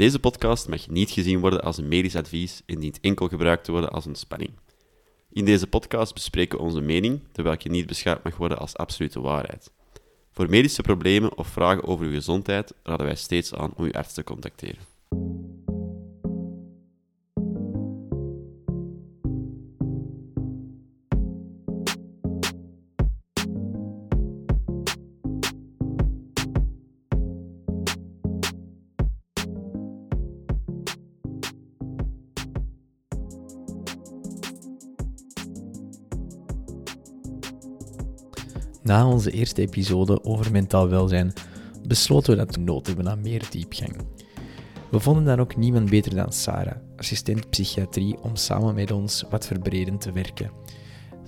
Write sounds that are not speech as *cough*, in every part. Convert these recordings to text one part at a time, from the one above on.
Deze podcast mag niet gezien worden als een medisch advies en dient enkel gebruikt te worden als ontspanning. In deze podcast bespreken we onze mening, terwijl je niet beschouwd mag worden als absolute waarheid. Voor medische problemen of vragen over uw gezondheid raden wij steeds aan om uw arts te contacteren. Na onze eerste episode over mentaal welzijn besloten we dat we nood hebben aan meer diepgang. We vonden dan ook niemand beter dan Sarah, assistent psychiatrie, om samen met ons wat verbredend te werken.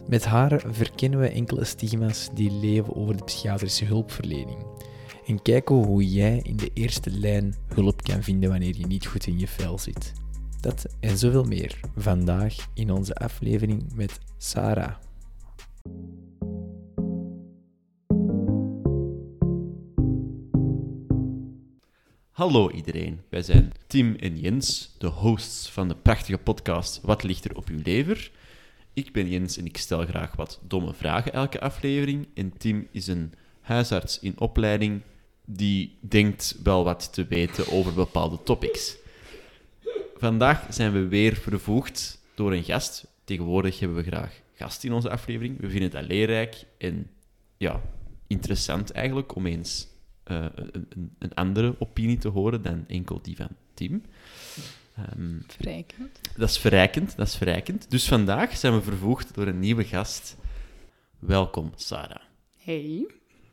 Met haar verkennen we enkele stigma's die leven over de psychiatrische hulpverlening. En kijken hoe jij in de eerste lijn hulp kan vinden wanneer je niet goed in je vel zit. Dat en zoveel meer vandaag in onze aflevering met Sarah. Hallo iedereen, wij zijn Tim en Jens, de hosts van de prachtige podcast Wat ligt er op uw lever? Ik ben Jens en ik stel graag wat domme vragen elke aflevering. En Tim is een huisarts in opleiding die denkt wel wat te weten over bepaalde topics. Vandaag zijn we weer vervoegd door een gast. Tegenwoordig hebben we graag gast in onze aflevering. We vinden het leerrijk en ja, interessant eigenlijk om eens uh, een, een, andere opinie te horen dan enkel die van Tim. Um, verrijkend. Dat is verrijkend, dat is verrijkend. Dus vandaag zijn we vervoegd door een nieuwe gast. Welkom, Sarah. Hey.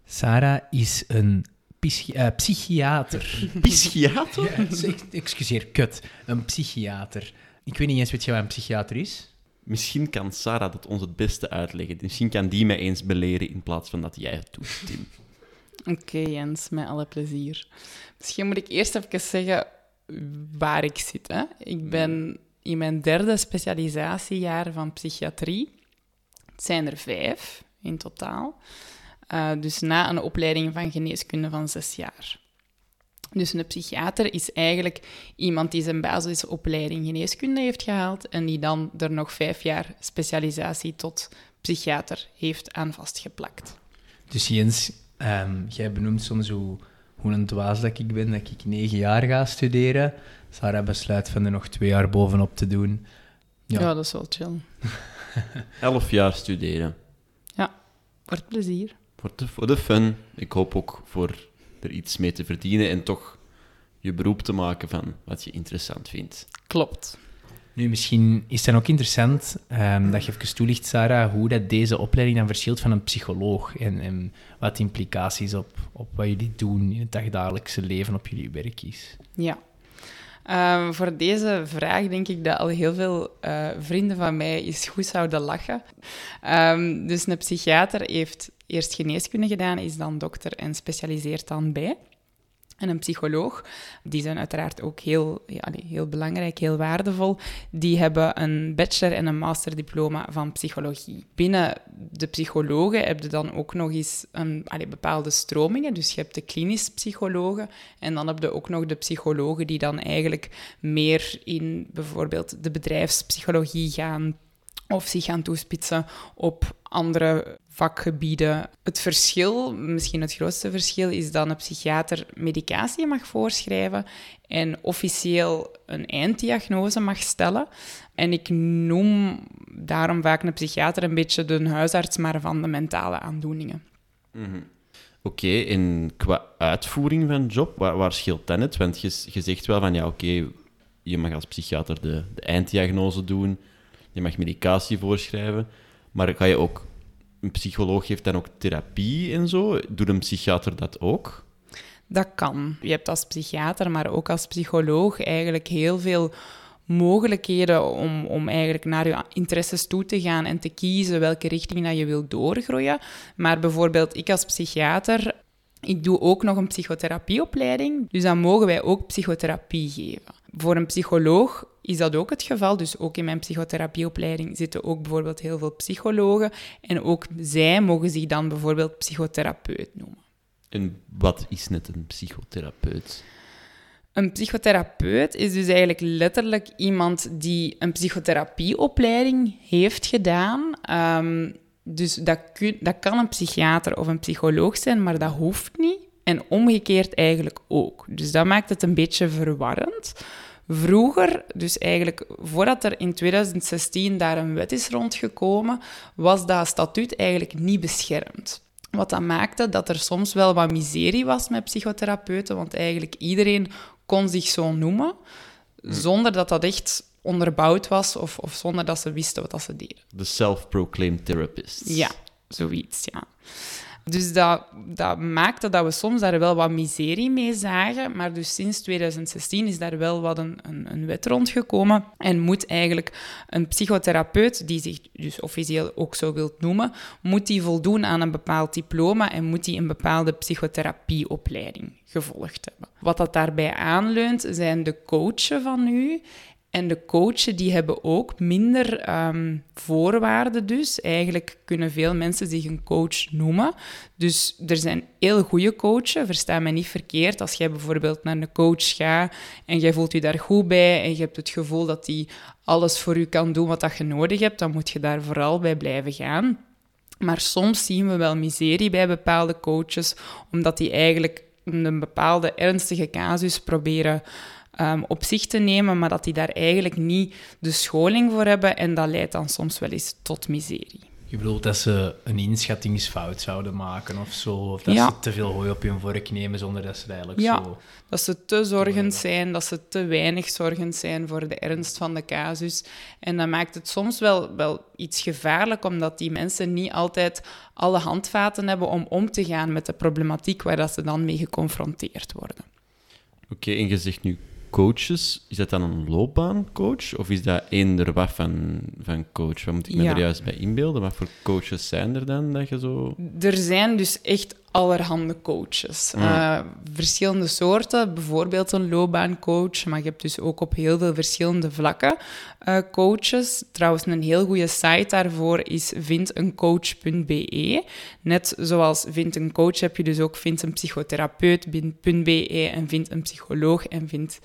Sarah is een psychi uh, psychiater. *laughs* psychiater? ja, excuseer, kut. Een psychiater. Ik weet niet eens weet je wat een psychiater is. Misschien kan Sarah dat ons het beste uitleggen. Misschien kan die mij eens beleren in plaats van dat jij het doet, Tim. Oké, Jens, met alle plezier. Misschien moet ik eerst even zeggen waar ik zit. Hè? Ik ben in mijn derde specialisatiejaar van psychiatrie. Het zijn er vijf in totaal. Uh, dus na een opleiding van geneeskunde van zes jaar. Dus een psychiater is eigenlijk iemand die zijn basisopleiding geneeskunde heeft gehaald en die dan er nog vijf jaar specialisatie tot psychiater heeft aan vastgeplakt. Dus Jens, Um, jij benoemt soms hoe, hoe een dwaas dat ik ben, dat ik negen jaar ga studeren. Sarah besluit van er nog twee jaar bovenop te doen. Ja, ja dat is wel chill. *laughs* Elf jaar studeren. Ja, voor het plezier. Voor de, voor de fun. Ik hoop ook voor er iets mee te verdienen en toch je beroep te maken van wat je interessant vindt. Klopt. Nu, misschien is het dan ook interessant um, dat je even toelicht, Sarah, hoe dat deze opleiding dan verschilt van een psycholoog en, en wat de implicaties op, op wat jullie doen in het dagdagelijkse leven op jullie werk is. Ja. Um, voor deze vraag denk ik dat al heel veel uh, vrienden van mij eens goed zouden lachen. Um, dus een psychiater heeft eerst geneeskunde gedaan, is dan dokter en specialiseert dan bij en een psycholoog. Die zijn uiteraard ook heel, ja, heel belangrijk, heel waardevol. Die hebben een bachelor- en een masterdiploma van psychologie. Binnen de psychologen heb je dan ook nog eens een, bepaalde stromingen. Dus je hebt de klinisch psychologen en dan heb je ook nog de psychologen die dan eigenlijk meer in bijvoorbeeld de bedrijfspsychologie gaan of zich gaan toespitsen op andere vakgebieden. Het verschil, misschien het grootste verschil, is dat een psychiater medicatie mag voorschrijven en officieel een einddiagnose mag stellen. En ik noem daarom vaak een psychiater een beetje de huisarts, maar van de mentale aandoeningen. Mhm. Oké, en qua uitvoering van job, waar, waar scheelt dat net? Want je, je zegt wel van ja, oké, je mag als psychiater de, de einddiagnose doen, je mag medicatie voorschrijven, maar ga je ook een psycholoog heeft dan ook therapie en zo. Doet een psychiater dat ook? Dat kan. Je hebt als psychiater, maar ook als psycholoog eigenlijk heel veel mogelijkheden om, om eigenlijk naar je interesses toe te gaan en te kiezen welke richting je wilt doorgroeien. Maar bijvoorbeeld ik als psychiater, ik doe ook nog een psychotherapieopleiding, dus dan mogen wij ook psychotherapie geven. Voor een psycholoog is dat ook het geval. Dus ook in mijn psychotherapieopleiding zitten ook bijvoorbeeld heel veel psychologen. En ook zij mogen zich dan bijvoorbeeld psychotherapeut noemen. En wat is net een psychotherapeut? Een psychotherapeut is dus eigenlijk letterlijk iemand die een psychotherapieopleiding heeft gedaan. Ehm, dus dat, kun, dat kan een psychiater of een psycholoog zijn, maar dat hoeft niet. En omgekeerd eigenlijk ook. Dus dat maakt het een beetje verwarrend. Vroeger, dus eigenlijk voordat er in 2016 daar een wet is rondgekomen, was dat statuut eigenlijk niet beschermd. Wat dat maakte dat er soms wel wat miserie was met psychotherapeuten, want eigenlijk iedereen kon zich zo noemen, zonder dat dat echt onderbouwd was of, of zonder dat ze wisten wat dat ze deden. De self-proclaimed therapist. Ja, zoiets, ja. Dus dat, dat maakte dat we soms daar wel wat miserie mee zagen. Maar dus sinds 2016 is daar wel wat een, een, een wet rondgekomen. En moet eigenlijk een psychotherapeut, die zich dus officieel ook zo wilt noemen, moet die voldoen aan een bepaald diploma en moet die een bepaalde psychotherapieopleiding gevolgd hebben. Wat dat daarbij aanleunt, zijn de coachen van u en de coachen die hebben ook minder ehm, voorwaarden dus. Eigenlijk kunnen veel mensen zich een coach noemen. Dus er zijn heel goede coaches, versta mij niet verkeerd. Als jij bijvoorbeeld naar een coach gaat en jij voelt je daar goed bij en je hebt het gevoel dat die alles voor u kan doen wat dat je nodig hebt, dan moet je daar vooral bij blijven gaan. Maar soms zien we wel miserie bij bepaalde coaches, omdat die eigenlijk een bepaalde ernstige casus proberen um, op zich te nemen, maar dat die daar eigenlijk niet de scholing voor hebben en dat leidt dan soms wel eens tot miserie. Je bedoelt dat ze een inschattingsfout zouden maken of zo? Of dat ze te veel hooi op hun vork nemen zonder dat ze eigenlijk ja, zo... dat ze te zorgend zijn, dat ze te weinig zorgend zijn voor de ernst van de casus. En dat maakt het soms wel, wel iets gevaarlijk, omdat die mensen niet altijd alle handvaten hebben om om te gaan met de problematiek waar dat ze dan mee geconfronteerd worden. Oké, en je zegt nu coaches, is dat dan een loopbaancoach? Of is dat eender wat van, van coach? Wat moet ik me er juist bij inbeelden? Wat voor coaches zijn er dan dat je zo... Er zijn dus echt allerhande coaches. Uh, verschillende soorten, bijvoorbeeld een loopbaancoach, maar je hebt dus ook op heel veel verschillende vlakken uh, coaches. Trouwens, een heel goede site daarvoor is vindeencoach.be. Net zoals Vind een coach heb je dus ook Vind een psychotherapeut.be en Vind een psycholoog en Vind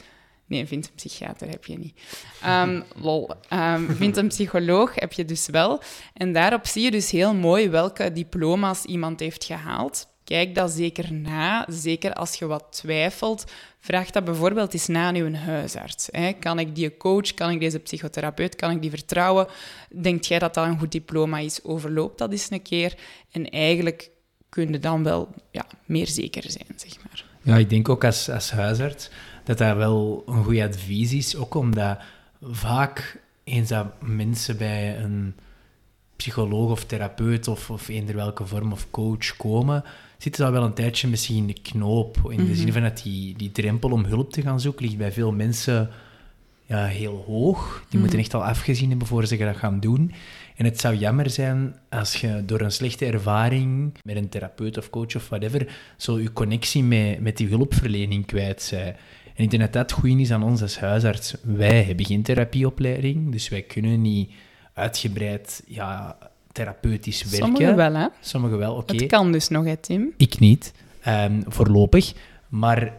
Nee, vindt een psychiater heb je niet. Um, lol. Um, vindt een psycholoog heb je dus wel. En daarop zie je dus heel mooi welke diploma's iemand heeft gehaald. Kijk dat zeker na. Zeker als je wat twijfelt, vraag dat bijvoorbeeld eens na aan uw huisarts. Kan ik die coach, kan ik deze psychotherapeut, kan ik die vertrouwen? Denkt jij dat dat een goed diploma is? Overloop dat eens een keer. En eigenlijk kun je dan wel ja, meer zeker zijn, zeg maar. Ja, ik denk ook als, als huisarts dat dat wel een goed advies is. Ook omdat vaak eens dat mensen bij een psycholoog of therapeut of, of eender welke vorm of coach komen, zitten ze al wel een tijdje misschien in de knoop. In de mhm. zin van dat die, die drempel om hulp te gaan zoeken ligt bij veel mensen ja, heel hoog. Die moeten mhm. echt al afgezien hebben voor ze dat gaan doen. En het zou jammer zijn als je door een slechte ervaring met een therapeut of coach of whatever, zo je connectie met, met die hulpverlening kwijt bent. En ik denk dat dat goed is aan ons als huisarts. Wij hebben geen therapieopleiding, dus wij kunnen niet uitgebreid ja, therapeutisch werken. Sommigen wel, hè? Sommigen wel, oké. Het kan dus nog, hè, Tim? Ik niet, um, voorlopig. Maar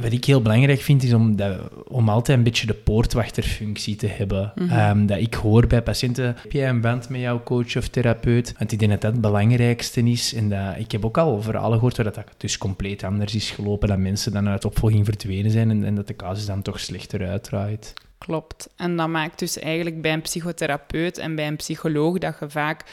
wat ik heel belangrijk vind, is om, dat, om altijd een beetje de poortwachterfunctie te hebben. Mhm. Ehm, dat ik hoor bij patiënten, heb jij een band met jouw coach of therapeut? Want ik denk dat dat het belangrijkste is. En dat, ik heb ook al verhalen gehoord waar dat, dat dus compleet anders is gelopen, dat mensen dan uit opvolging verdwenen zijn en, en dat de casus dan toch slechter uitdraait. Klopt. En dat maakt dus eigenlijk bij een psychotherapeut en bij een psycholoog dat je vaak...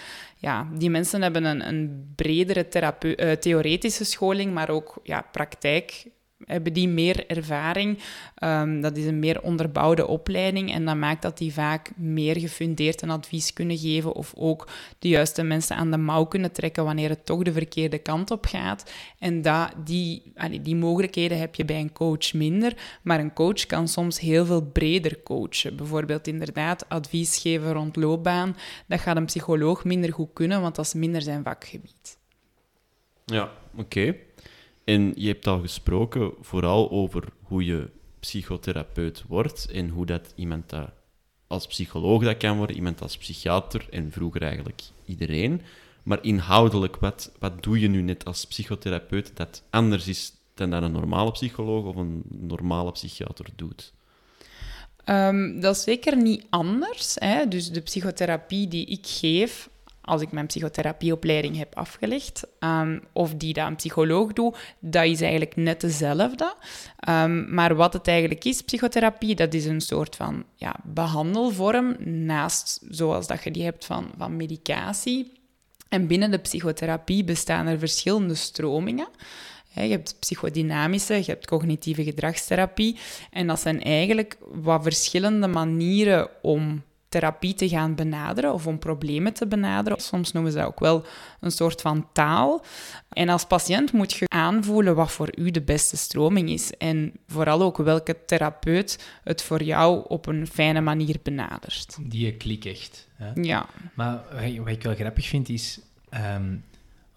Ja, die mensen hebben een, een bredere uh, theoretische scholing, maar ook ja, praktijk hebben die meer ervaring. Um, dat is een meer onderbouwde opleiding en dat maakt dat die vaak meer gefundeerd een advies kunnen geven of ook de juiste mensen aan de mouw kunnen trekken wanneer het toch de verkeerde kant op gaat. En dat, die, die mogelijkheden heb je bij een coach minder, maar een coach kan soms heel veel breder coachen. Bijvoorbeeld inderdaad advies geven rond loopbaan. Dat gaat een psycholoog minder goed kunnen, want dat is minder zijn vakgebied. Ja, oké. En je hebt al gesproken vooral over hoe je psychotherapeut wordt en hoe dat iemand dat als psycholoog dat kan worden, iemand als psychiater en vroeger eigenlijk iedereen. Maar inhoudelijk, wat, wat doe je nu net als psychotherapeut dat anders is dan een normale psycholoog of een normale psychiater doet? Ehm, dat is zeker niet anders. Hè. Dus de psychotherapie die ik geef, als ik mijn psychotherapieopleiding heb afgelegd, ehm, of die dat een psycholoog doet, dat is eigenlijk net dezelfde. Ehm, maar wat het eigenlijk is, psychotherapie, dat is een soort van ja, behandelvorm naast, zoals dat je die hebt van, van medicatie. En binnen de psychotherapie bestaan er verschillende stromingen. Je hebt psychodynamische, je hebt cognitieve gedragstherapie. En dat zijn eigenlijk wat verschillende manieren om therapie te gaan benaderen of om problemen te benaderen. Soms noemen ze dat ook wel een soort van taal. En als patiënt moet je aanvoelen wat voor u de beste stroming is. En vooral ook welke therapeut het voor jou op een fijne manier benadert. Die klik echt. Hè? Ja. Maar wat ik wel grappig vind is... ehm,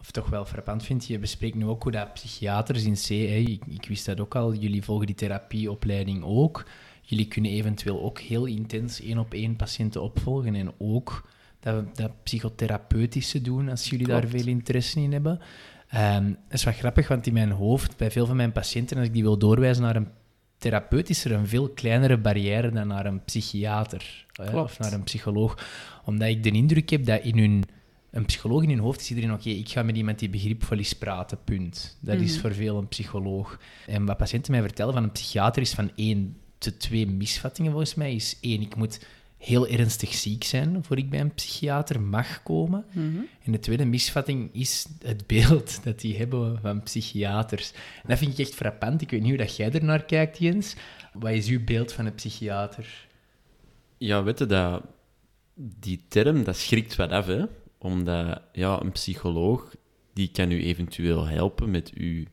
of toch wel frappant vind, je bespreekt nu ook hoe dat psychiaters in C, hè, ik, ik wist dat ook al, jullie volgen die therapieopleiding ook. Jullie kunnen eventueel ook heel intens één op één patiënten opvolgen en ook dat, dat psychotherapeutische doen als jullie daar veel interesse in hebben. Ehm, dat is wat grappig, want in mijn hoofd, bij veel van mijn patiënten, als ik die wil doorwijzen naar een therapeut, is er een veel kleinere barrière dan naar een psychiater hè, of naar een psycholoog. Omdat ik de indruk heb dat in hun een psycholoog in hun hoofd is iedereen, oké, ik ga met iemand die begripvol is praten, punt. Dat is Mhm. voor veel een psycholoog. En wat patiënten mij vertellen van een psychiater is van één tot twee misvattingen volgens mij. Is één, ik moet heel ernstig ziek zijn voor ik bij een psychiater mag komen. Mhm. En de tweede misvatting is het beeld *laughs* dat die hebben van psychiaters. En dat vind ik echt frappant. Ik weet niet hoe dat jij er naar kijkt, Jens. Wat is uw beeld van een psychiater? Ja, weet je, dat, die term, dat schrikt wat af, hè. Omdat, ja, een psycholoog, die kan u eventueel helpen met uw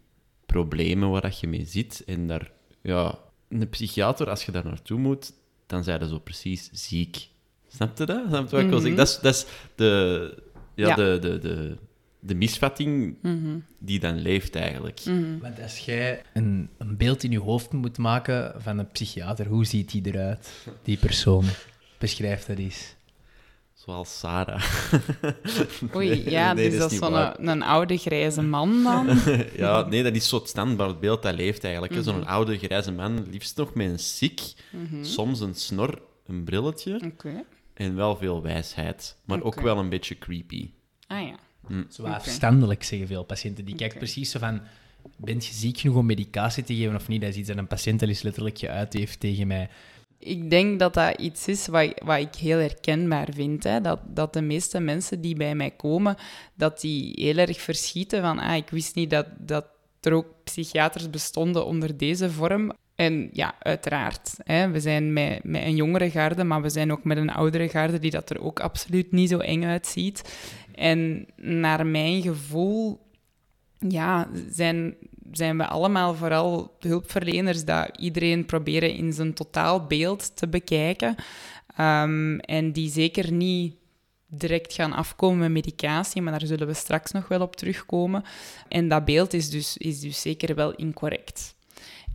problemen waar dat je mee zit. En daar, ja, een psychiater, als je daar naartoe moet, dan zijn ze zo precies ziek. Snap je dat? Snap je wat ik wil zeggen? Mhm. Dat is, dat is de, ja, Ja. De, de, de, de misvatting Mhm. die dan leeft, eigenlijk. Mhm. Want als jij een, een beeld in je hoofd moet maken van een psychiater, hoe ziet die eruit, die persoon? Beschrijf dat eens. Zoals Sarah. *laughs* Oei, Nee, ja, nee, dus dat is zo'n een, oude grijze man dan. *laughs* ja, nee, dat is zo het standaard beeld dat leeft eigenlijk. Zo'n Mhm. oude grijze man, liefst nog met een sik, Mhm. soms een snor, een brilletje Oké. en wel veel wijsheid. Maar ook wel een beetje creepy. Ah ja. Zo Oké. afstandelijk zeggen veel patiënten. Die kijken precies zo van, bent je ziek genoeg om medicatie te geven of niet? Dat is iets dat een patiënt al eens letterlijk geuit heeft tegen mij. Ik denk dat dat iets is wat, wat ik heel herkenbaar vind. Hè? Dat, dat de meeste mensen die bij mij komen, dat die heel erg verschieten van ah, ik wist niet dat, dat er ook psychiaters bestonden onder deze vorm. En ja, uiteraard. Hè? We zijn met, met een jongere garde, maar we zijn ook met een oudere garde die dat er ook absoluut niet zo eng uitziet. En naar mijn gevoel ja, zijn, zijn we allemaal vooral hulpverleners dat iedereen proberen in zijn totaalbeeld te bekijken. Ehm, en die zeker niet direct gaan afkomen met medicatie, maar daar zullen we straks nog wel op terugkomen. En dat beeld is dus, is dus zeker wel incorrect.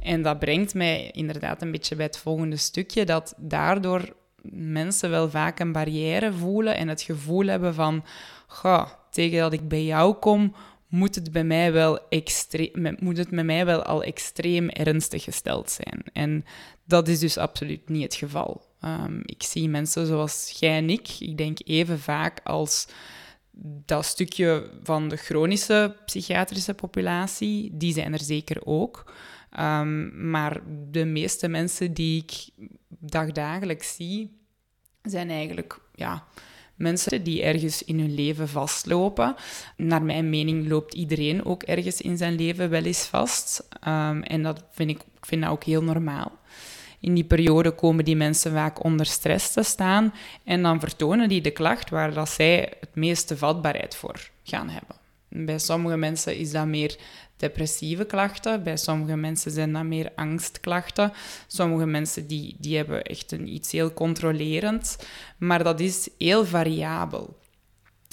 En dat brengt mij inderdaad een beetje bij het volgende stukje, dat daardoor mensen wel vaak een barrière voelen en het gevoel hebben van, goh, tegen dat ik bij jou kom, moet het bij mij wel extreem, moet het met mij wel al extreem ernstig gesteld zijn. En dat is dus absoluut niet het geval. Ehm, ik zie mensen zoals jij en ik, ik denk even vaak als dat stukje van de chronische psychiatrische populatie, die zijn er zeker ook. Ehm, maar de meeste mensen die ik dagdagelijks zie, zijn eigenlijk ja, mensen die ergens in hun leven vastlopen. Naar mijn mening loopt iedereen ook ergens in zijn leven wel eens vast. Ehm, en dat vind ik, ik vind dat ook heel normaal. In die periode komen die mensen vaak onder stress te staan en dan vertonen die de klacht waar dat zij het meeste vatbaarheid voor gaan hebben. Bij sommige mensen is dat meer depressieve klachten, bij sommige mensen zijn dat meer angstklachten. Sommige mensen die, die hebben echt een, iets heel controlerends, maar dat is heel variabel.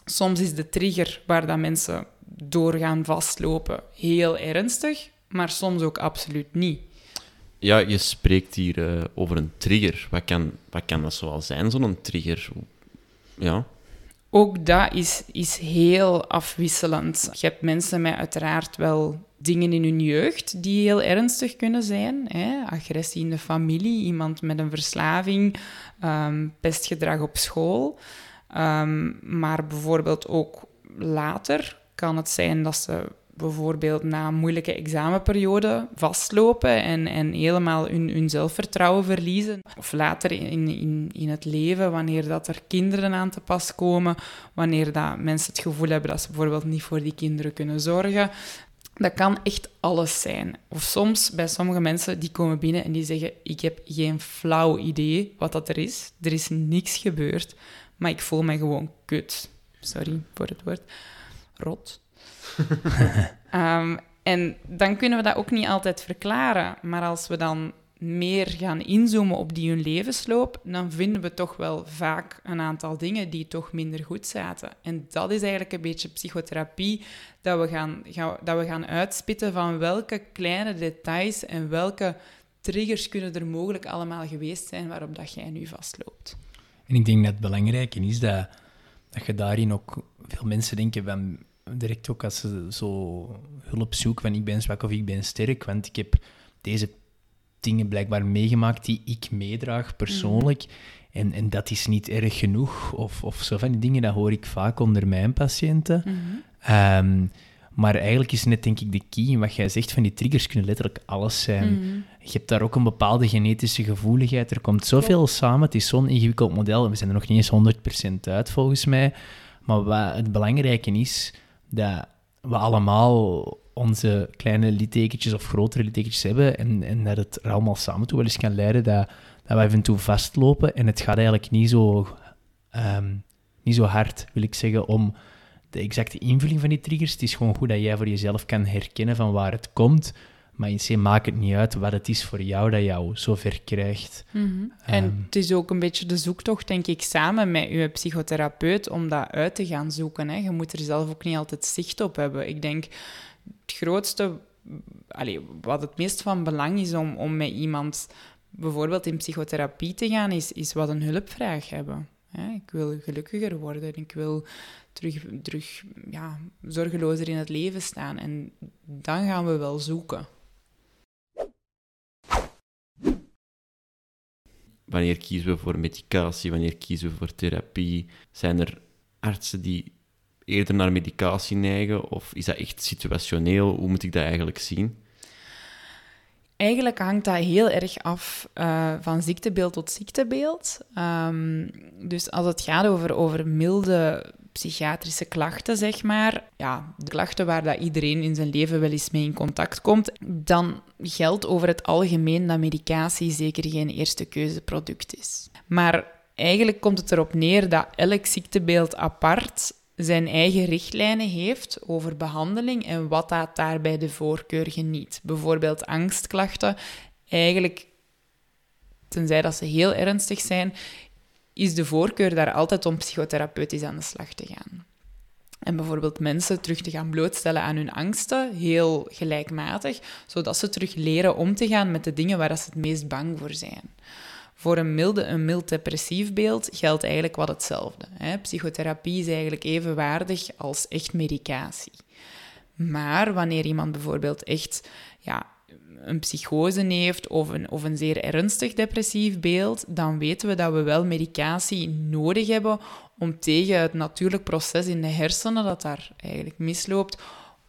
Soms is de trigger waar dat mensen door gaan vastlopen heel ernstig, maar soms ook absoluut niet. Ja, je spreekt hier eh, over een trigger. Wat kan, wat kan dat zoal zijn, zo'n trigger? Ja. Ook dat is, is heel afwisselend. Je hebt mensen met uiteraard wel dingen in hun jeugd die heel ernstig kunnen zijn. Hè? Agressie in de familie, iemand met een verslaving, ehm, pestgedrag op school. Ehm, maar bijvoorbeeld ook later kan het zijn dat ze bijvoorbeeld na een moeilijke examenperiode vastlopen en, en helemaal hun, hun zelfvertrouwen verliezen. Of later in, in, in het leven, wanneer dat er kinderen aan te pas komen, wanneer dat mensen het gevoel hebben dat ze bijvoorbeeld niet voor die kinderen kunnen zorgen. Dat kan echt alles zijn. Of soms bij sommige mensen die komen binnen en die zeggen: Ik heb geen flauw idee wat dat er is. Er is niks gebeurd, maar ik voel me gewoon kut. Sorry voor het woord. Rot. *laughs* Ehm, en dan kunnen we dat ook niet altijd verklaren. Maar als we dan meer gaan inzoomen op die hun levensloop, dan vinden we toch wel vaak een aantal dingen die toch minder goed zaten. En dat is eigenlijk een beetje psychotherapie, dat we gaan, dat we gaan uitspitten van welke kleine details en welke triggers kunnen er mogelijk allemaal geweest zijn waarop dat jij nu vastloopt. En ik denk dat het belangrijke is dat, dat je daarin ook veel mensen denken van direct ook als ze zo hulp zoeken van ik ben zwak of ik ben sterk, want ik heb deze dingen blijkbaar meegemaakt die ik meedraag persoonlijk. En, en dat is niet erg genoeg. Of, of zo van die dingen, dat hoor ik vaak onder mijn patiënten. Ehm, maar eigenlijk is net, denk ik, de key. Wat jij zegt van die triggers kunnen letterlijk alles zijn. Je hebt daar ook een bepaalde genetische gevoeligheid. Er komt zoveel samen. Het is zo'n ingewikkeld model. We zijn er nog niet eens 100% uit, volgens mij. Maar wat het belangrijke is, dat we allemaal onze kleine littekentjes of grotere littekentjes hebben en, en dat het er allemaal samen toe wel eens kan leiden dat, dat we even en toe vastlopen en het gaat eigenlijk niet zo, ehm, niet zo hard, wil ik zeggen, om de exacte invulling van die triggers. Het is gewoon goed dat jij voor jezelf kan herkennen van waar het komt, maar in C maakt het niet uit wat het is voor jou dat jou zo ver krijgt. Mhm. En Ehm. het is ook een beetje de zoektocht, denk ik, samen met je psychotherapeut om dat uit te gaan zoeken. Hè. Je moet er zelf ook niet altijd zicht op hebben. Ik denk, het grootste, wat het meest van belang is om, om met iemand bijvoorbeeld in psychotherapie te gaan, is, is wat een hulpvraag hebben. Hè. Ik wil gelukkiger worden, ik wil terug, terug ja, zorgelozer in het leven staan. En dan gaan we wel zoeken. Wanneer kiezen we voor medicatie? Wanneer kiezen we voor therapie? Zijn er artsen die eerder naar medicatie neigen? Of is dat echt situationeel? Hoe moet ik dat eigenlijk zien? Eigenlijk hangt dat heel erg af eh, van ziektebeeld tot ziektebeeld. Ehm, dus als het gaat over, over milde psychiatrische klachten, zeg maar, ja, de klachten waar dat iedereen in zijn leven wel eens mee in contact komt, dan geldt over het algemeen dat medicatie zeker geen eerste keuzeproduct is. Maar eigenlijk komt het erop neer dat elk ziektebeeld apart zijn eigen richtlijnen heeft over behandeling en wat daarbij de voorkeur geniet. Bijvoorbeeld angstklachten. Eigenlijk, tenzij dat ze heel ernstig zijn, is de voorkeur daar altijd om psychotherapeutisch aan de slag te gaan. En bijvoorbeeld mensen terug te gaan blootstellen aan hun angsten, heel gelijkmatig, zodat ze terug leren om te gaan met de dingen waar ze het meest bang voor zijn. Voor een, milde, een mild depressief beeld geldt eigenlijk wat hetzelfde. Hè? Psychotherapie is eigenlijk evenwaardig als echt medicatie. Maar wanneer iemand bijvoorbeeld echt ja, een psychose heeft of een, of een zeer ernstig depressief beeld, dan weten we dat we wel medicatie nodig hebben om tegen het natuurlijk proces in de hersenen dat daar eigenlijk misloopt,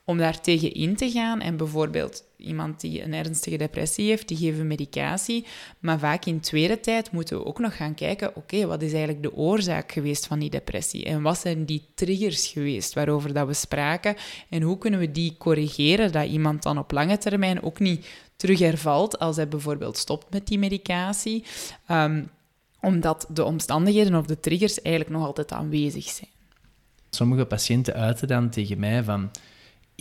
om daar tegen in te gaan. En bijvoorbeeld iemand die een ernstige depressie heeft, die geven medicatie. Maar vaak in tweede tijd moeten we ook nog gaan kijken, oké, wat is eigenlijk de oorzaak geweest van die depressie? En wat zijn die triggers geweest waarover dat we spraken? En hoe kunnen we die corrigeren, dat iemand dan op lange termijn ook niet terug hervalt als hij bijvoorbeeld stopt met die medicatie? Um, omdat de omstandigheden of de triggers eigenlijk nog altijd aanwezig zijn. Sommige patiënten uiten dan tegen mij van...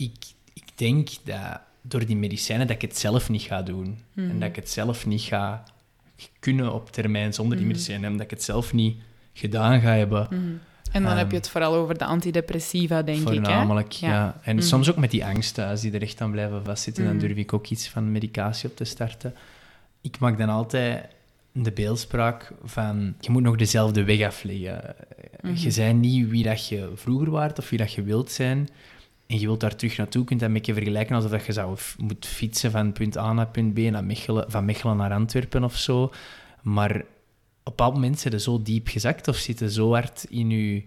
Ik, ik denk dat door die medicijnen dat ik het zelf niet ga doen. Mhm. En dat ik het zelf niet ga kunnen op termijn zonder die Mhm. medicijnen. En dat ik het zelf niet gedaan ga hebben. En dan Ehm, heb je het vooral over de antidepressiva, denk ik. Voornamelijk, ja. En Mhm. soms ook met die angsten, als die er echt aan blijven vastzitten, Mhm. dan durf ik ook iets van medicatie op te starten. Ik maak dan altijd de beeldspraak van, je moet nog dezelfde weg afleggen. Mhm. Je bent niet wie dat je vroeger waart of wie dat je wilt zijn. En je wilt daar terug naartoe, kunt dat een beetje vergelijken alsof dat je zou moet fietsen van punt A naar punt B, naar Mechelen, van Mechelen naar Antwerpen of zo. Maar op een bepaald moment zit je zo diep gezakt of zit je zo hard in je,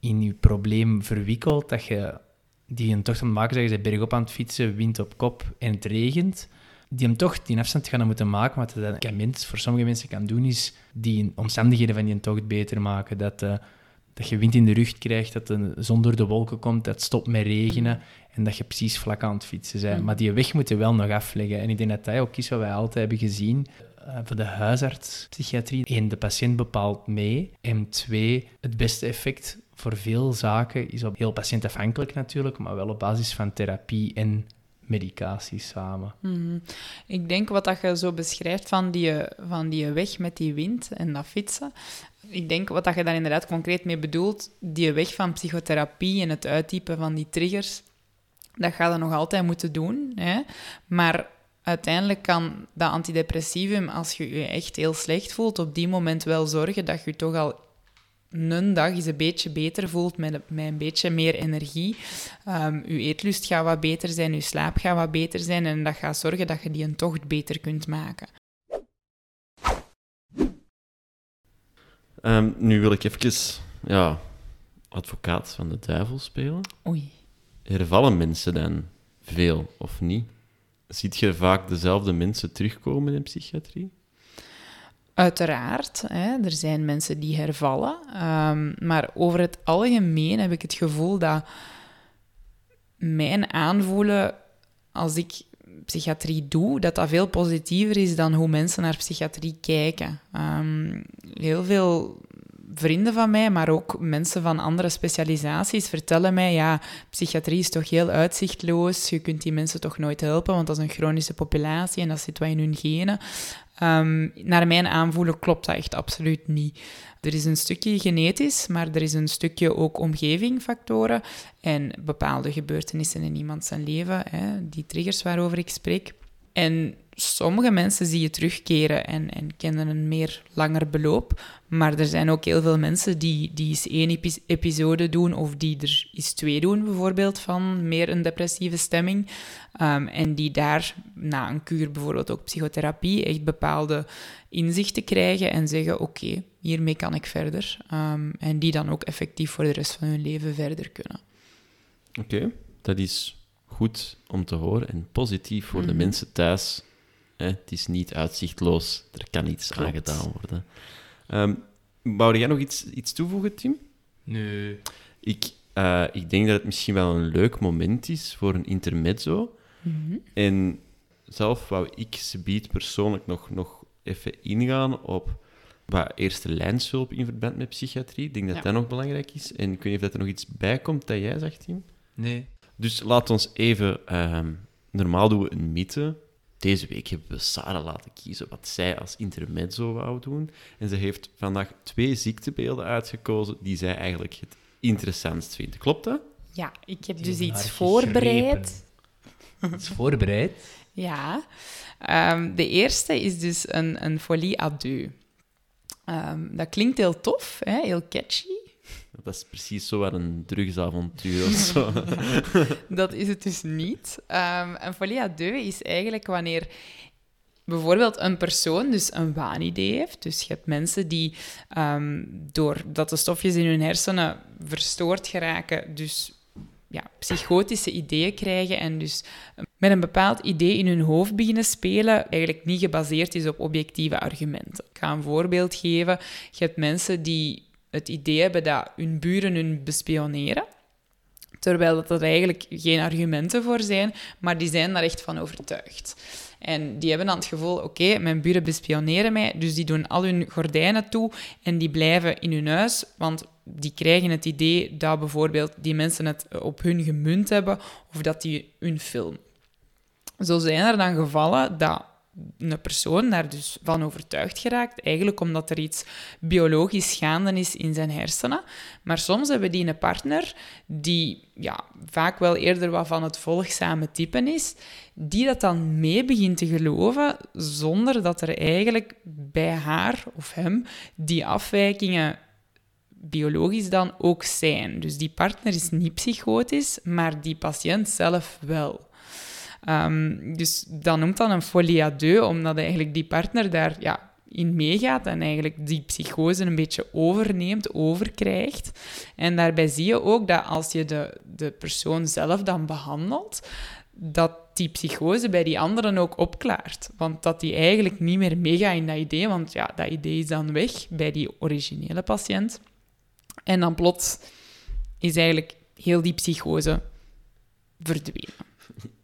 in je probleem verwikkeld dat je die een tocht aan het maken bent, je bergop aan het fietsen, wind op kop en het regent. Die een tocht, die afstand gaan moeten maken, wat dat voor sommige mensen kan doen, is die omstandigheden van die tocht beter maken. Dat, eh, dat je wind in de rug krijgt, dat de zon door de wolken komt, dat het stopt met regenen en dat je precies vlak aan het fietsen bent. Mm. Maar die weg moet je wel nog afleggen. En ik denk dat dat ook is wat wij altijd hebben gezien. Eh, voor de huisartspsychiatrie, één, de patiënt bepaalt mee. En twee, het beste effect voor veel zaken is op heel patiëntafhankelijk natuurlijk, maar wel op basis van therapie en medicatie samen. Mhm. Ik denk wat dat je zo beschrijft van die, van die weg met die wind en dat fietsen. Ik denk wat dat je daar inderdaad concreet mee bedoelt, die weg van psychotherapie en het uittypen van die triggers, dat ga je nog altijd moeten doen. Hè? Maar uiteindelijk kan dat antidepressivum, als je je echt heel slecht voelt, op die moment wel zorgen dat je toch al een dag eens een beetje beter voelt, met, met een beetje meer energie. Ehm je eetlust gaat wat beter zijn, je slaap gaat wat beter zijn en dat gaat zorgen dat je die een tocht beter kunt maken. Ehm, nu wil ik even ja, advocaat van de duivel spelen. Oei. Hervallen mensen dan veel of niet? Ziet je vaak dezelfde mensen terugkomen in psychiatrie? Uiteraard, hè, er zijn mensen die hervallen. ehm, maar over het algemeen heb ik het gevoel dat mijn aanvoelen als ik psychiatrie doe, dat dat veel positiever is dan hoe mensen naar psychiatrie kijken. Ehm, heel veel vrienden van mij, maar ook mensen van andere specialisaties vertellen mij, ja, psychiatrie is toch heel uitzichtloos, je kunt die mensen toch nooit helpen, want dat is een chronische populatie en dat zit wat in hun genen. Ehm, naar mijn aanvoelen klopt dat echt absoluut niet. Er is een stukje genetisch, maar er is een stukje ook omgevingfactoren en bepaalde gebeurtenissen in iemand zijn leven, hè, die triggers waarover ik spreek. En sommige mensen zie je terugkeren en, en kennen een meer langer beloop, maar er zijn ook heel veel mensen die, die eens één epi- episode doen of die er eens twee doen, bijvoorbeeld, van meer een depressieve stemming. Ehm, en die daar na een kuur, bijvoorbeeld ook psychotherapie, echt bepaalde inzichten krijgen en zeggen: Oké, hiermee kan ik verder. Ehm, en die dan ook effectief voor de rest van hun leven verder kunnen. Oké, dat is goed om te horen en positief voor de Mhm. mensen thuis. Hè, het is niet uitzichtloos, er kan iets Klopt. aan gedaan worden. Ehm wou jij nog iets, iets toevoegen, Tim? Nee. Ik, eh, ik denk dat het misschien wel een leuk moment is voor een intermezzo. En zelf wou ik subiet persoonlijk nog, nog even ingaan op wat eerste lijnshulp in verband met psychiatrie. Ik denk dat Ja. dat nog belangrijk is. En ik weet niet of dat er nog iets bij komt dat jij zegt, Tim. Nee. Dus laat ons even... ehm, normaal doen we een mythe. Deze week hebben we Sarah laten kiezen wat zij als intermezzo wou doen. En ze heeft vandaag twee ziektebeelden uitgekozen die zij eigenlijk het interessantst vindt. Klopt dat? Ja, ik heb dus iets voorbereid. Iets *laughs* voorbereid. Ja. Ehm, de eerste is dus een, een folie à deux. Ehm, dat klinkt heel tof, hè? heel catchy. Dat is precies zo wat een drugsavontuur of zo. *laughs* Dat is het dus niet. Een folie à deux is eigenlijk wanneer bijvoorbeeld een persoon dus een waanidee heeft. Dus je hebt mensen die, ehm, doordat de stofjes in hun hersenen verstoord geraken, dus ja, psychotische ideeën krijgen en dus met een bepaald idee in hun hoofd beginnen spelen, eigenlijk niet gebaseerd is op objectieve argumenten. Ik ga een voorbeeld geven. Je hebt mensen die het idee hebben dat hun buren hun bespioneren. Terwijl dat er eigenlijk geen argumenten voor zijn, maar die zijn daar echt van overtuigd. En die hebben dan het gevoel, oké, mijn buren bespioneren mij, dus die doen al hun gordijnen toe en die blijven in hun huis, want die krijgen het idee dat bijvoorbeeld die mensen het op hun gemunt hebben of dat die hun filmen. Zo zijn er dan gevallen dat een persoon daar dus van overtuigd geraakt, eigenlijk omdat er iets biologisch gaande is in zijn hersenen. Maar soms hebben die een partner die ja, vaak wel eerder wat van het volgzame type is, die dat dan mee begint te geloven, zonder dat er eigenlijk bij haar of hem die afwijkingen biologisch dan ook zijn. Dus die partner is niet psychotisch, maar die patiënt zelf wel. Ehm, dus dat noemt dan een folie à deux, omdat eigenlijk die partner daar ja, in meegaat en eigenlijk die psychose een beetje overneemt, overkrijgt. En daarbij zie je ook dat als je de, de persoon zelf dan behandelt, dat die psychose bij die anderen ook opklaart. Want dat die eigenlijk niet meer meegaat in dat idee, want ja, dat idee is dan weg bij die originele patiënt. En dan plots is eigenlijk heel die psychose verdwenen.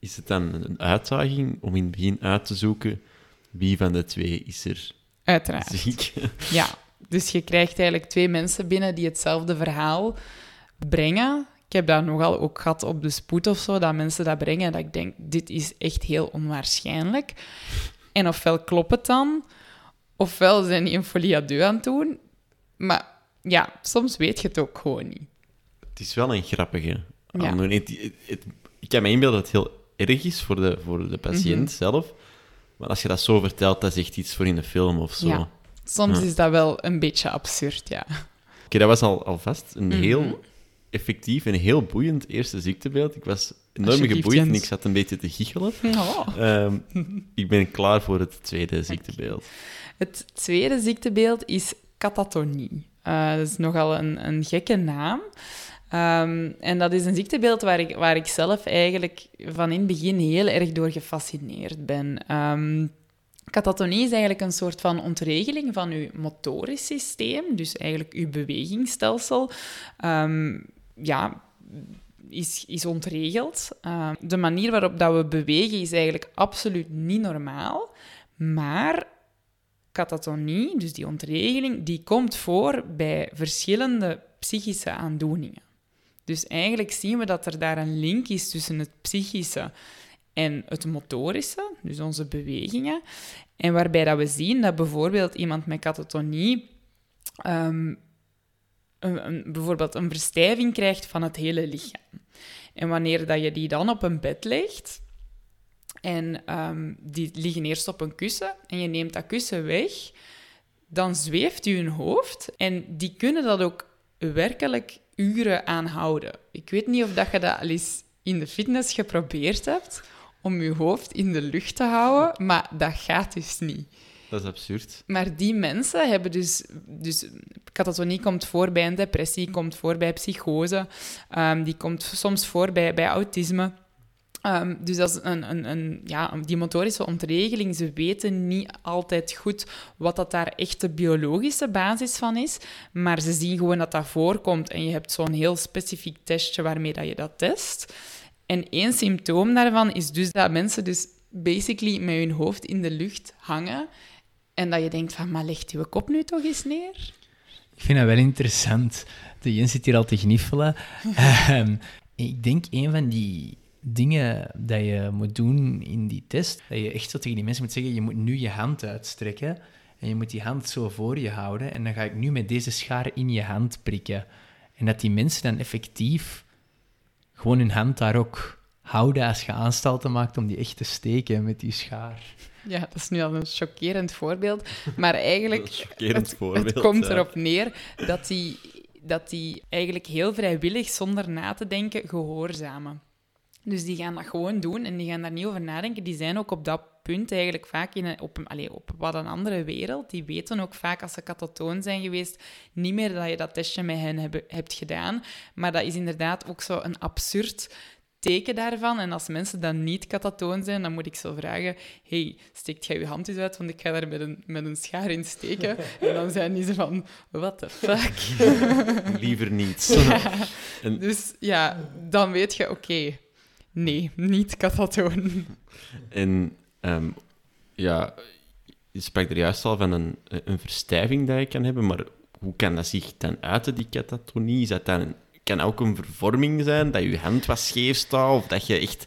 Is het dan een uitdaging om in het begin uit te zoeken wie van de twee is er Uiteraard. ziek? Ja, dus je krijgt eigenlijk twee mensen binnen die hetzelfde verhaal brengen. Ik heb dat nogal ook gehad op de spoed of zo, dat mensen dat brengen. Dat ik denk, dit is echt heel onwaarschijnlijk. En ofwel klopt het dan, ofwel zijn die een folie à deux aan het doen. Maar ja, soms weet je het ook gewoon niet. Het is wel een grappige Ja. aandoening. Het- het- het- ik kan me inbeelden dat het heel erg is voor de, voor de patiënt Mhm. zelf. Maar als je dat zo vertelt, dat is echt iets voor in een film of zo. Ja. Soms Ja. is dat wel een beetje absurd, ja. Oké, dat was al, alvast een Mhm. heel effectief en heel boeiend eerste ziektebeeld. Ik was enorm geboeid en ik zat een beetje te giechelen. Oh. Ehm, ik ben klaar voor het tweede ziektebeeld. Het tweede ziektebeeld is catatonie. Eh, dat is nogal een, een gekke naam. Ehm, en dat is een ziektebeeld waar ik, waar ik zelf eigenlijk van in het begin heel erg door gefascineerd ben. Ehm, catatonie is eigenlijk een soort van ontregeling van uw motorisch systeem, dus eigenlijk uw bewegingsstelsel. Ehm, ja, is, is ontregeld. De manier waarop dat we bewegen is eigenlijk absoluut niet normaal. Maar catatonie, dus die ontregeling, die komt voor bij verschillende psychische aandoeningen. Dus eigenlijk zien we dat er daar een link is tussen het psychische en het motorische, dus onze bewegingen. En waarbij dat we zien dat bijvoorbeeld iemand met catatonie ehm, een, bijvoorbeeld een verstijving krijgt van het hele lichaam. En wanneer dat je die dan op een bed legt, en ehm, die liggen eerst op een kussen, en je neemt dat kussen weg, dan zweeft je hoofd. En die kunnen dat ook werkelijk uren aanhouden. Ik weet niet of dat je dat al eens in de fitness geprobeerd hebt, om je hoofd in de lucht te houden, maar dat gaat dus niet. Dat is absurd. Maar die mensen hebben dus... dus catatonie komt voor bij een depressie, komt voor bij psychose, ehm, die komt soms voor bij, bij autisme. Ehm, dus dat is een, een, een, ja, die motorische ontregeling. Ze weten niet altijd goed wat dat daar echt de biologische basis van is, maar ze zien gewoon dat dat voorkomt en je hebt zo'n heel specifiek testje waarmee dat je dat test. En één symptoom daarvan is dus dat mensen dus basically met hun hoofd in de lucht hangen en dat je denkt van, maar leg je kop nu toch eens neer? Ik vind dat wel interessant. De Jens zit hier al te gniffelen. *laughs* Ehm, ik denk een van die dingen dat je moet doen in die test, dat je echt zo tegen die mensen moet zeggen, je moet nu je hand uitstrekken en je moet die hand zo voor je houden en dan ga ik nu met deze schaar in je hand prikken. En dat die mensen dan effectief gewoon hun hand daar ook houden als je aanstalten maakt om die echt te steken met die schaar. Ja, dat is nu al een chockerend voorbeeld. Maar eigenlijk, *laughs* het, voorbeeld, het komt ja. erop neer dat die, dat die eigenlijk heel vrijwillig, zonder na te denken, gehoorzamen. Dus die gaan dat gewoon doen en die gaan daar niet over nadenken. Die zijn ook op dat punt eigenlijk vaak in een, op, een, allee, op wat een andere wereld. Die weten ook vaak, als ze katatoon zijn geweest, niet meer dat je dat testje met hen hebben, hebt gedaan. Maar dat is inderdaad ook zo een absurd teken daarvan. En als mensen dan niet katatoon zijn, dan moet ik zo vragen: hey, steekt jij je hand eens uit, want ik ga daar met een, met een schaar in steken. *laughs* En dan zijn die zo van: what the fuck? Liever niet. *laughs* En- Dus ja, dan weet je: oké, nee, niet katatoon. En ehm, ja, je sprak er juist al van een, een verstijving dat je kan hebben, maar hoe kan dat zich dan uiten, die catatonie? Is dat dan, kan ook een vervorming zijn, dat je hand wat scheef staat, of dat je echt.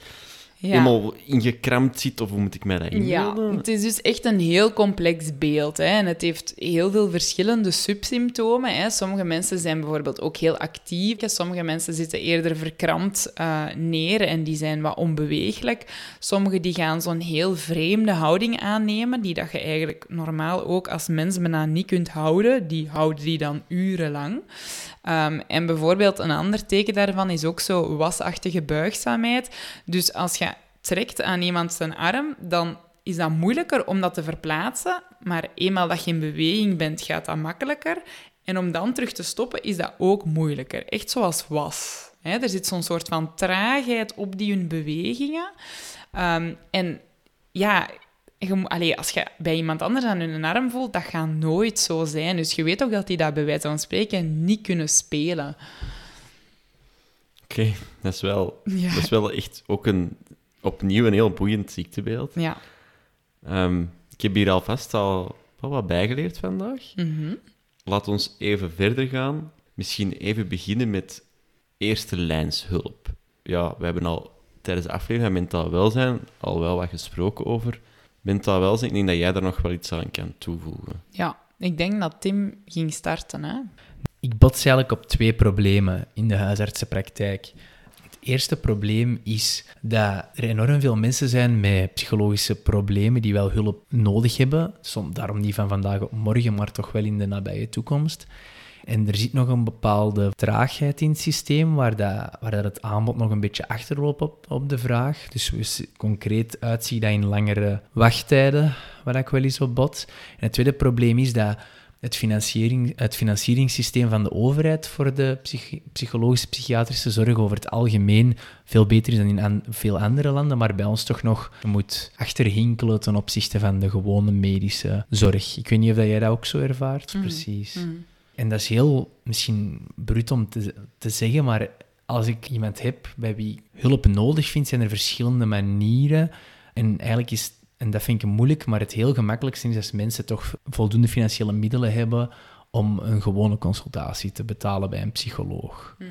Helemaal ingekramd zit, of hoe moet ik mij dat Ja, inbeelden? het is dus echt een heel complex beeld. Hè. En het heeft heel veel verschillende subsymptomen. Hè. Sommige mensen zijn bijvoorbeeld ook heel actief. Sommige mensen zitten eerder verkrampt eh, neer en die zijn wat onbeweeglijk. Sommigen die gaan zo'n heel vreemde houding aannemen, die dat je eigenlijk normaal ook als mens bijna niet kunt houden. Die houden die dan urenlang. Ehm, en bijvoorbeeld een ander teken daarvan is ook zo wasachtige buigzaamheid. Dus als je trekt aan iemand zijn arm, dan is dat moeilijker om dat te verplaatsen. Maar eenmaal dat je in beweging bent, gaat dat makkelijker. En om dan terug te stoppen, is dat ook moeilijker. Echt zoals was. Er zit zo'n soort van traagheid op die hun bewegingen. Ehm, en ja, je, moet- allee, als je bij iemand anders aan hun arm voelt, dat gaat nooit zo zijn. Dus je weet ook dat die dat bij wijze van spreken niet kunnen spelen. Oké, dat, is wel, Ja. dat is wel echt ook een, opnieuw een heel boeiend ziektebeeld. Ja. Ehm, ik heb hier alvast al wat bijgeleerd vandaag. Mhm. Laat ons even verder gaan. Misschien even beginnen met eerste lijnshulp. Ja, we hebben al tijdens de aflevering van mentaal welzijn al wel wat gesproken over mentaal welzijn. Ik denk dat jij daar nog wel iets aan kan toevoegen. ja, ik denk dat Tim ging starten. Hè? Ik bots eigenlijk op twee problemen in de huisartsenpraktijk. Eerste probleem is dat er enorm veel mensen zijn met psychologische problemen die wel hulp nodig hebben. Som, daarom niet van vandaag op morgen, maar toch wel in de nabije toekomst. En er zit nog een bepaalde traagheid in het systeem, waar, dat, waar dat het aanbod nog een beetje achterloopt op, op de vraag. Dus we concreet uitziet dat in langere wachttijden, waar ik wel eens op bot. En het tweede probleem is dat het, financiering, het financieringssysteem van de overheid voor de psych- psychologische psychiatrische zorg over het algemeen veel beter is dan in an- veel andere landen, maar bij ons toch nog moet achterhinkelen ten opzichte van de gewone medische zorg. Ik weet niet of dat jij dat ook zo ervaart, Mhm. precies. Mhm. En dat is heel misschien bruut om te, te zeggen, maar als ik iemand heb bij wie hulp nodig vind, zijn er verschillende manieren. En eigenlijk is, en dat vind ik moeilijk, maar het heel gemakkelijkste is als mensen toch voldoende financiële middelen hebben om een gewone consultatie te betalen bij een psycholoog. Mhm.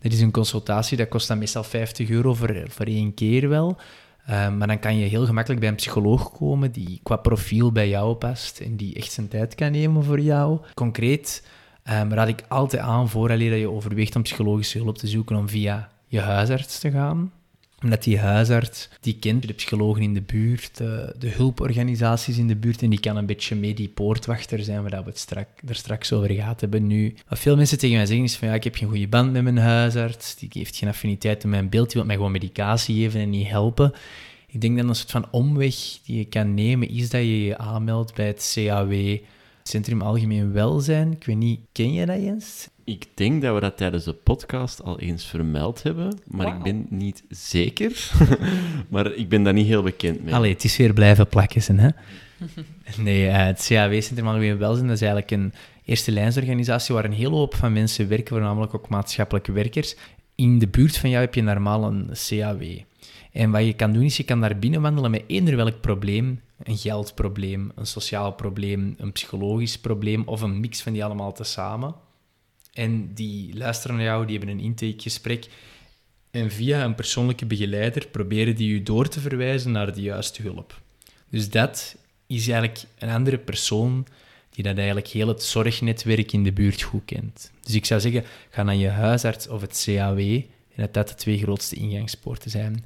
Dat is een consultatie, dat kost dan meestal 50 euro voor, voor één keer wel. Eh, maar dan kan je heel gemakkelijk bij een psycholoog komen die qua profiel bij jou past en die echt zijn tijd kan nemen voor jou. Concreet ehm, raad ik altijd aan, vooraleer dat je overweegt om psychologische hulp te zoeken, om via je huisarts te gaan omdat die huisarts, die kent de psychologen in de buurt, de, de hulporganisaties in de buurt, en die kan een beetje mee die poortwachter zijn, waar we het er straks over gehad hebben nu. Wat veel mensen tegen mij zeggen is van, ja, ik heb geen goede band met mijn huisarts, die heeft geen affiniteit met mijn beeld, die wil mij gewoon medicatie geven en niet helpen. Ik denk dat een soort van omweg die je kan nemen, is dat je je aanmeldt bij het CAW, Centrum Algemeen Welzijn. Ik weet niet, ken je dat, Jens? Ik denk dat we dat tijdens de podcast al eens vermeld hebben, maar ik ben niet zeker. *laughs* maar ik ben daar niet heel bekend mee. Allee, het is weer blijven plakken, hè? *laughs* nee, eh, het CAW, Centrum Algemeen Welzijn, dat is eigenlijk een eerste lijnsorganisatie waar een hele hoop van mensen werken, voornamelijk ook maatschappelijke werkers. In de buurt van jou heb je normaal een CAW. En wat je kan doen, is je kan daar binnen wandelen met eender welk probleem. Een geldprobleem, een sociaal probleem, een psychologisch probleem of een mix van die allemaal tezamen. En die luisteren naar jou, die hebben een intakegesprek. En via een persoonlijke begeleider proberen die u door te verwijzen naar de juiste hulp. Dus dat is eigenlijk een andere persoon die dat eigenlijk heel het zorgnetwerk in de buurt goed kent. Dus ik zou zeggen, ga naar je huisarts of het CAW en dat dat de twee grootste ingangspoorten zijn.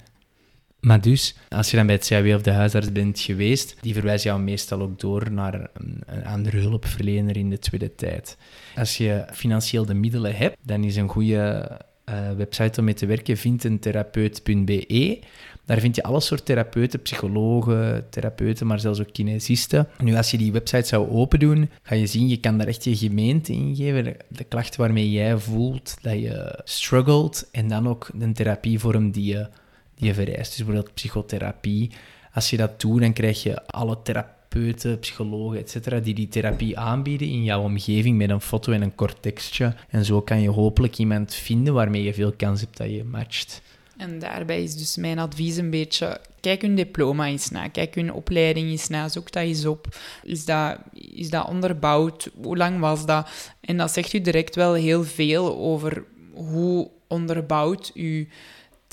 Maar dus, als je dan bij het CAW of de huisarts bent geweest, die verwijst jou meestal ook door naar een, een andere hulpverlener in de tweede tijd. Als je financieel de middelen hebt, dan is een goede eh, website om mee te werken vindentherapeut.be. Daar vind je alle soort therapeuten, psychologen, therapeuten, maar zelfs ook kinesisten. Nu, als je die website zou open doen, ga je zien, je kan daar echt je gemeente ingeven, de, de waarmee jij voelt dat je struggelt, en dan ook de therapievorm die je, die je vereist. Dus bijvoorbeeld psychotherapie. Als je dat doet, dan krijg je alle therapeuten, psychologen, etc., die die therapie aanbieden in jouw omgeving met een foto en een kort tekstje. En zo kan je hopelijk iemand vinden waarmee je veel kans hebt dat je matcht. En daarbij is dus mijn advies een beetje... Kijk hun diploma eens na, kijk hun opleiding eens na, zoek dat eens op. Is dat, is dat onderbouwd? Hoe lang was dat? En dat zegt u direct wel heel veel over hoe onderbouwd uw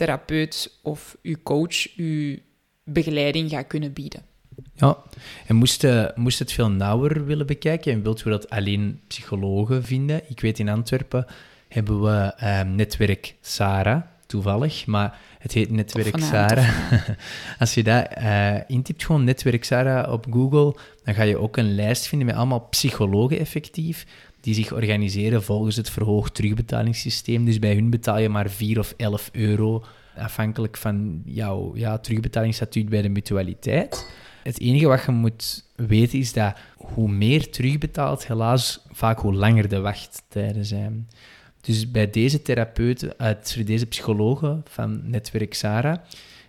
therapeut of uw coach uw begeleiding gaat kunnen bieden. Ja, en moest, uh, moest het veel nauwer willen bekijken en wilt u dat alleen psychologen vinden? Ik weet in Antwerpen hebben we uh, netwerk Sarah, toevallig, maar het heet netwerk Sarah. *laughs* Als je dat uh, intypt, gewoon netwerk Sarah op Google, dan ga je ook een lijst vinden met allemaal psychologen effectief, die zich organiseren volgens het verhoogd terugbetalingssysteem. Dus bij hun betaal je maar 4 of 11 euro, afhankelijk van jouw ja, terugbetalingsstatuut bij de mutualiteit. Het enige wat je moet weten is dat hoe meer terugbetaalt, helaas vaak hoe langer de wachttijden zijn. Dus bij deze therapeuten, uit deze psychologen van Netwerk Sarah,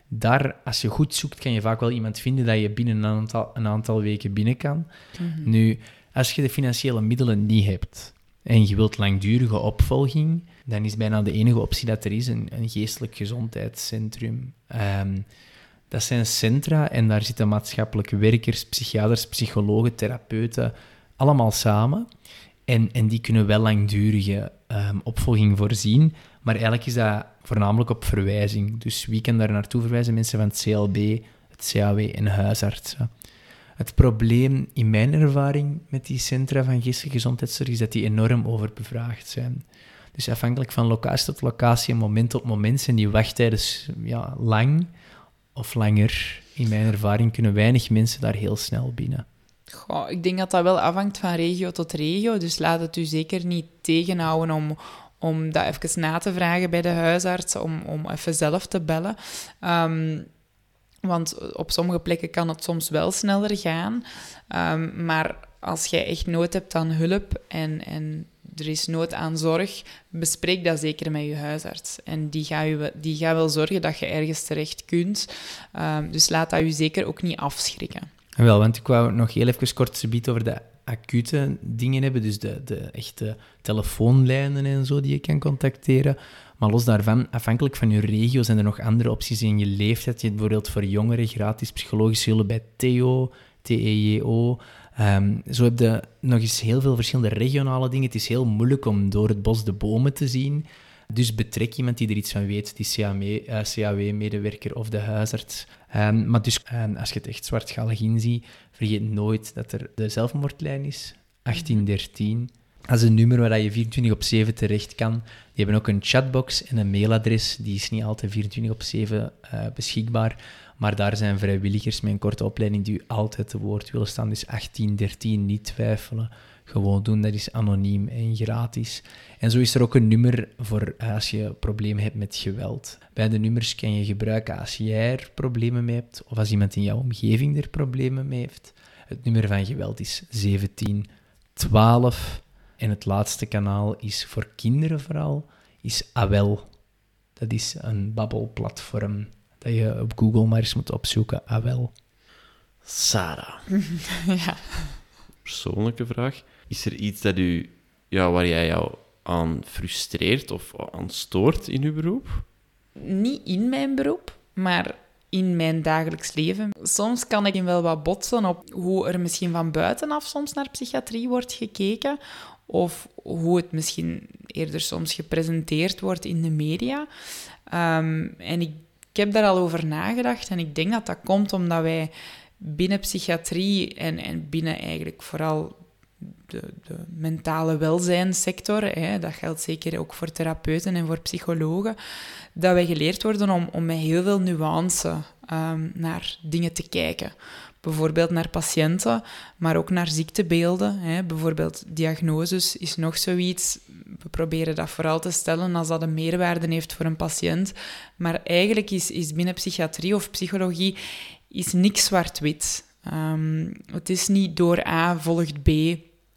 daar, als je goed zoekt, kan je vaak wel iemand vinden dat je binnen een aantal, een aantal weken binnen kan. Mhm. Nu, als je de financiële middelen niet hebt en je wilt langdurige opvolging, dan is bijna de enige optie dat er is een, een geestelijk gezondheidscentrum. Ehm, dat zijn centra en daar zitten maatschappelijke werkers, psychiaters, psychologen, therapeuten, allemaal samen. En, en die kunnen wel langdurige um, opvolging voorzien, maar eigenlijk is dat voornamelijk op verwijzing. Dus wie kan daar naartoe verwijzen? Mensen van het CLB, het CAW en huisartsen. Het probleem in mijn ervaring met die centra van geestelijke gezondheidszorg is dat die enorm overbevraagd zijn. Dus afhankelijk van locatie tot locatie en moment tot moment zijn die wachttijden ja, lang of langer. In mijn ervaring kunnen weinig mensen daar heel snel binnen. Goh, ik denk dat dat wel afhangt van regio tot regio. Dus laat het u zeker niet tegenhouden om, om dat even na te vragen bij de huisarts, om, om even zelf te bellen. Ehm, want op sommige plekken kan het soms wel sneller gaan. Ehm, maar als jij echt nood hebt aan hulp en, en er is nood aan zorg, bespreek dat zeker met je huisarts. En die gaat, u, die gaat wel zorgen dat je ergens terecht kunt. Um, dus laat dat u zeker ook niet afschrikken. Wel, want ik wou nog heel even kort bieden over de acute dingen hebben, dus de, de echte telefoonlijnen en zo die je kan contacteren. Maar los daarvan, afhankelijk van je regio, zijn er nog andere opties in je leeftijd. Je hebt bijvoorbeeld voor jongeren gratis psychologische hulp bij Theo, T-E-J-O. Um, zo heb je nog eens heel veel verschillende regionale dingen. Het is heel moeilijk om door het bos de bomen te zien. Dus betrek iemand die er iets van weet, die CAW-medewerker eh, of de huisarts. Um, maar dus um, als je het echt zwartgallig inziet, vergeet nooit dat er de zelfmoordlijn is, 1813. Dat is een nummer waar je 24 op 7 terecht kan. Die hebben ook een chatbox en een mailadres. Die is niet altijd 24 op 7 uh, beschikbaar. Maar daar zijn vrijwilligers met een korte opleiding die u altijd te woord willen staan. Dus 1813, niet twijfelen. Gewoon doen, dat is anoniem en gratis. En zo is er ook een nummer voor als je problemen hebt met geweld. Beide nummers kan je gebruiken als jij er problemen mee hebt of als iemand in jouw omgeving er problemen mee heeft. Het nummer van geweld is 1712. En het laatste kanaal is voor kinderen vooral, is AWEL. Dat is een babbelplatform dat je op Google maar eens moet opzoeken. AWEL. Sarah. *laughs* ja. Persoonlijke vraag. Is er iets dat u, ja, waar jij jou aan frustreert of aan stoort in uw beroep? Niet in mijn beroep, maar in mijn dagelijks leven. Soms kan ik wel wat botsen op hoe er misschien van buitenaf soms naar psychiatrie wordt gekeken, of hoe het misschien eerder soms gepresenteerd wordt in de media. Ehm, en ik, heb daar al over nagedacht en ik denk dat dat komt omdat wij binnen psychiatrie en, en binnen eigenlijk vooral de, de mentale welzijnssector, hè, dat geldt zeker ook voor therapeuten en voor psychologen, dat wij geleerd worden om, om met heel veel nuance um, naar dingen te kijken. Bijvoorbeeld naar patiënten, maar ook naar ziektebeelden. Hè. Bijvoorbeeld diagnoses is nog zoiets. We proberen dat vooral te stellen als dat een meerwaarde heeft voor een patiënt. Maar eigenlijk is, is binnen psychiatrie of psychologie is niks zwart-wit. Um, het is niet door A volgt B.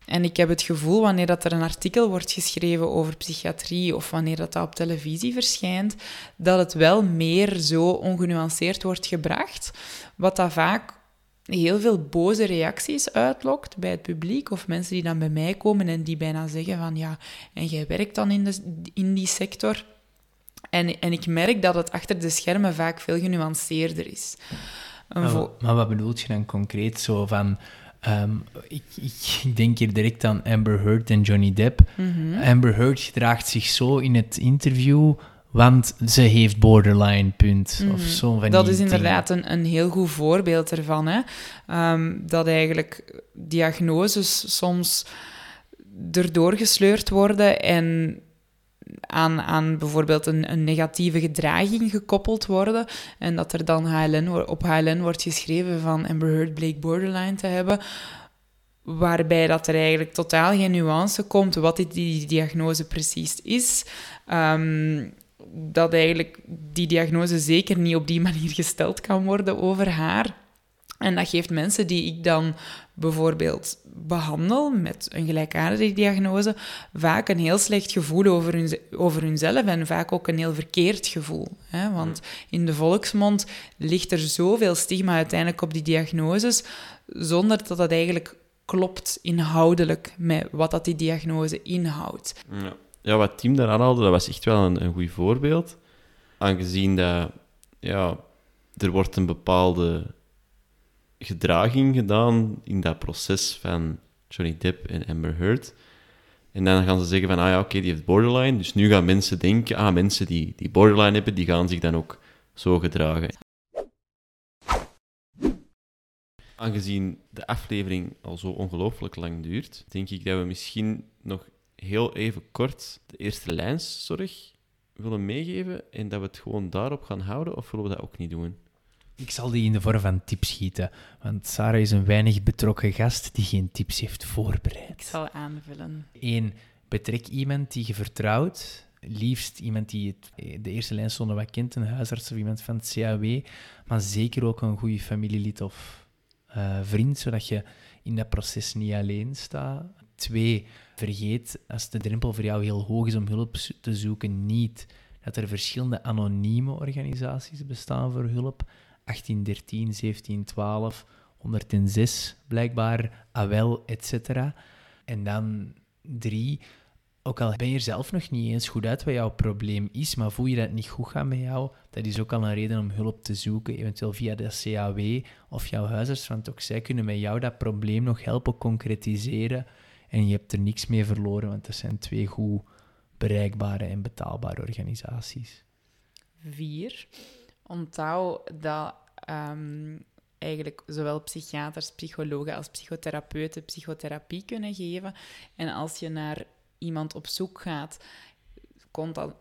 En ik heb het gevoel, wanneer dat er een artikel wordt geschreven over psychiatrie of wanneer dat, dat op televisie verschijnt, dat het wel meer zo ongenuanceerd wordt gebracht, wat dat vaak heel veel boze reacties uitlokt bij het publiek of mensen die dan bij mij komen en die bijna zeggen van ja, en jij werkt dan in, de, in die sector. En, en ik merk dat het achter de schermen vaak veel genuanceerder is. Maar, maar wat bedoelt je dan concreet zo van... Ehm, ik, ik, denk hier direct aan Amber Heard en Johnny Depp. Mhm. Amber Heard gedraagt zich zo in het interview want ze heeft borderline, punt. Of Mhm. zo van Dat is inderdaad een, een heel goed voorbeeld ervan. Hè? Ehm, dat eigenlijk diagnoses soms erdoor gesleurd worden en aan, aan bijvoorbeeld een, een negatieve gedraging gekoppeld worden. En dat er dan HLN, op HLN wordt geschreven van Amber Heard bleek borderline te hebben. Waarbij dat er eigenlijk totaal geen nuance komt wat die, die diagnose precies is. Ehm, dat eigenlijk die diagnose zeker niet op die manier gesteld kan worden over haar. En dat geeft mensen die ik dan bijvoorbeeld behandel met een gelijkaardige diagnose vaak een heel slecht gevoel over, hun, over hunzelf en vaak ook een heel verkeerd gevoel. Hè? Want in de volksmond ligt er zoveel stigma uiteindelijk op die diagnoses, zonder dat dat eigenlijk klopt inhoudelijk met wat dat die diagnose inhoudt. Ja. Ja, wat Tim daar aanhaalde, dat was echt wel een, een goed voorbeeld. Aangezien dat, ja, er wordt een bepaalde gedraging gedaan in dat proces van Johnny Depp en Amber Heard. En dan gaan ze zeggen van, ah ja, oké, die heeft borderline. Dus nu gaan mensen denken, ah, mensen die, die borderline hebben, die gaan zich dan ook zo gedragen. Aangezien de aflevering al zo ongelooflijk lang duurt, denk ik dat we misschien nog heel even kort de eerste lijnszorg willen meegeven en dat we het gewoon daarop gaan houden, of willen we dat ook niet doen? Ik zal die in de vorm van tips schieten, want Sarah is een weinig betrokken gast die geen tips heeft Ik voorbereid. zal aanvullen. Eén, betrek iemand die je vertrouwt. Liefst iemand die het, de eerste lijnzone wat kent, een huisarts of iemand van het CAW. Maar zeker ook een goede familielid of eh, vriend, zodat je in dat proces niet alleen staat. Twee, vergeet als de drempel voor jou heel hoog is om hulp te zoeken, niet dat er verschillende anonieme organisaties bestaan voor hulp. 1813, 1712, 106 blijkbaar, AWEL, etc. En dan drie, ook al ben je er zelf nog niet eens goed uit wat jouw probleem is, maar voel je dat niet goed gaat met jou, dat is ook al een reden om hulp te zoeken, eventueel via de CAW of jouw huisarts, want ook zij kunnen met jou dat probleem nog helpen concretiseren en je hebt er niks mee verloren, want dat zijn twee goed bereikbare en betaalbare organisaties. Vier, onthoud dat ehm, eigenlijk zowel psychiaters, psychologen als psychotherapeuten psychotherapie kunnen geven. En als je naar iemand op zoek gaat,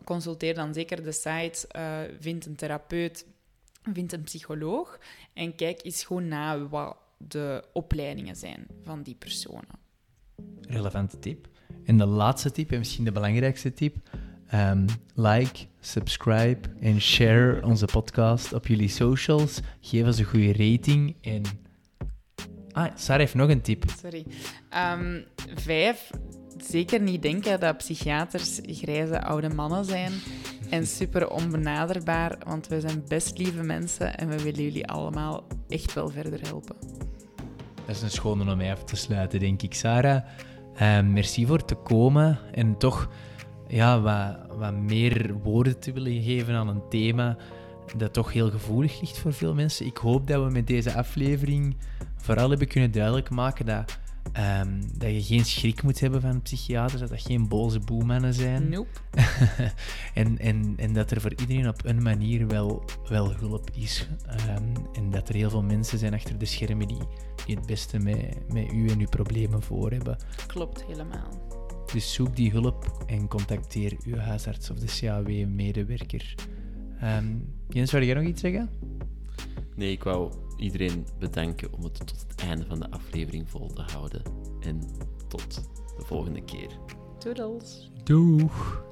consulteer dan zeker de site, eh, vind een therapeut, vind een psycholoog en kijk eens gewoon na wat de opleidingen zijn van die personen. Relevante tip. En de laatste tip, en misschien de belangrijkste tip, ehm, like, subscribe en share onze podcast op jullie socials. Geef ons een goede rating en... Ah, Sarah heeft nog een tip. Sorry. Ehm, vijf, zeker niet denken dat psychiaters grijze oude mannen zijn en super onbenaderbaar, want we zijn best lieve mensen en we willen jullie allemaal echt wel verder helpen. Dat is een schone om mij af te sluiten, denk ik. Sarah, ehm, merci voor te komen en toch ja, wat, wat meer woorden te willen geven aan een thema dat toch heel gevoelig ligt voor veel mensen. Ik hoop dat we met deze aflevering vooral hebben kunnen duidelijk maken dat, ehm, dat je geen schrik moet hebben van psychiaters, dat dat geen boze boemannen zijn. Nope. *laughs* en, en, en dat er voor iedereen op een manier wel, wel hulp is. Ehm, en dat er heel veel mensen zijn achter de schermen die, die het beste met, met u en uw problemen voor hebben. Klopt helemaal. Dus zoek die hulp en contacteer uw huisarts of de CAW-medewerker. Ehm Jens, zou jij nog iets zeggen? Nee, ik wou iedereen bedanken om het tot het einde van de aflevering vol te houden. En tot de volgende keer. Toodles. Doeg!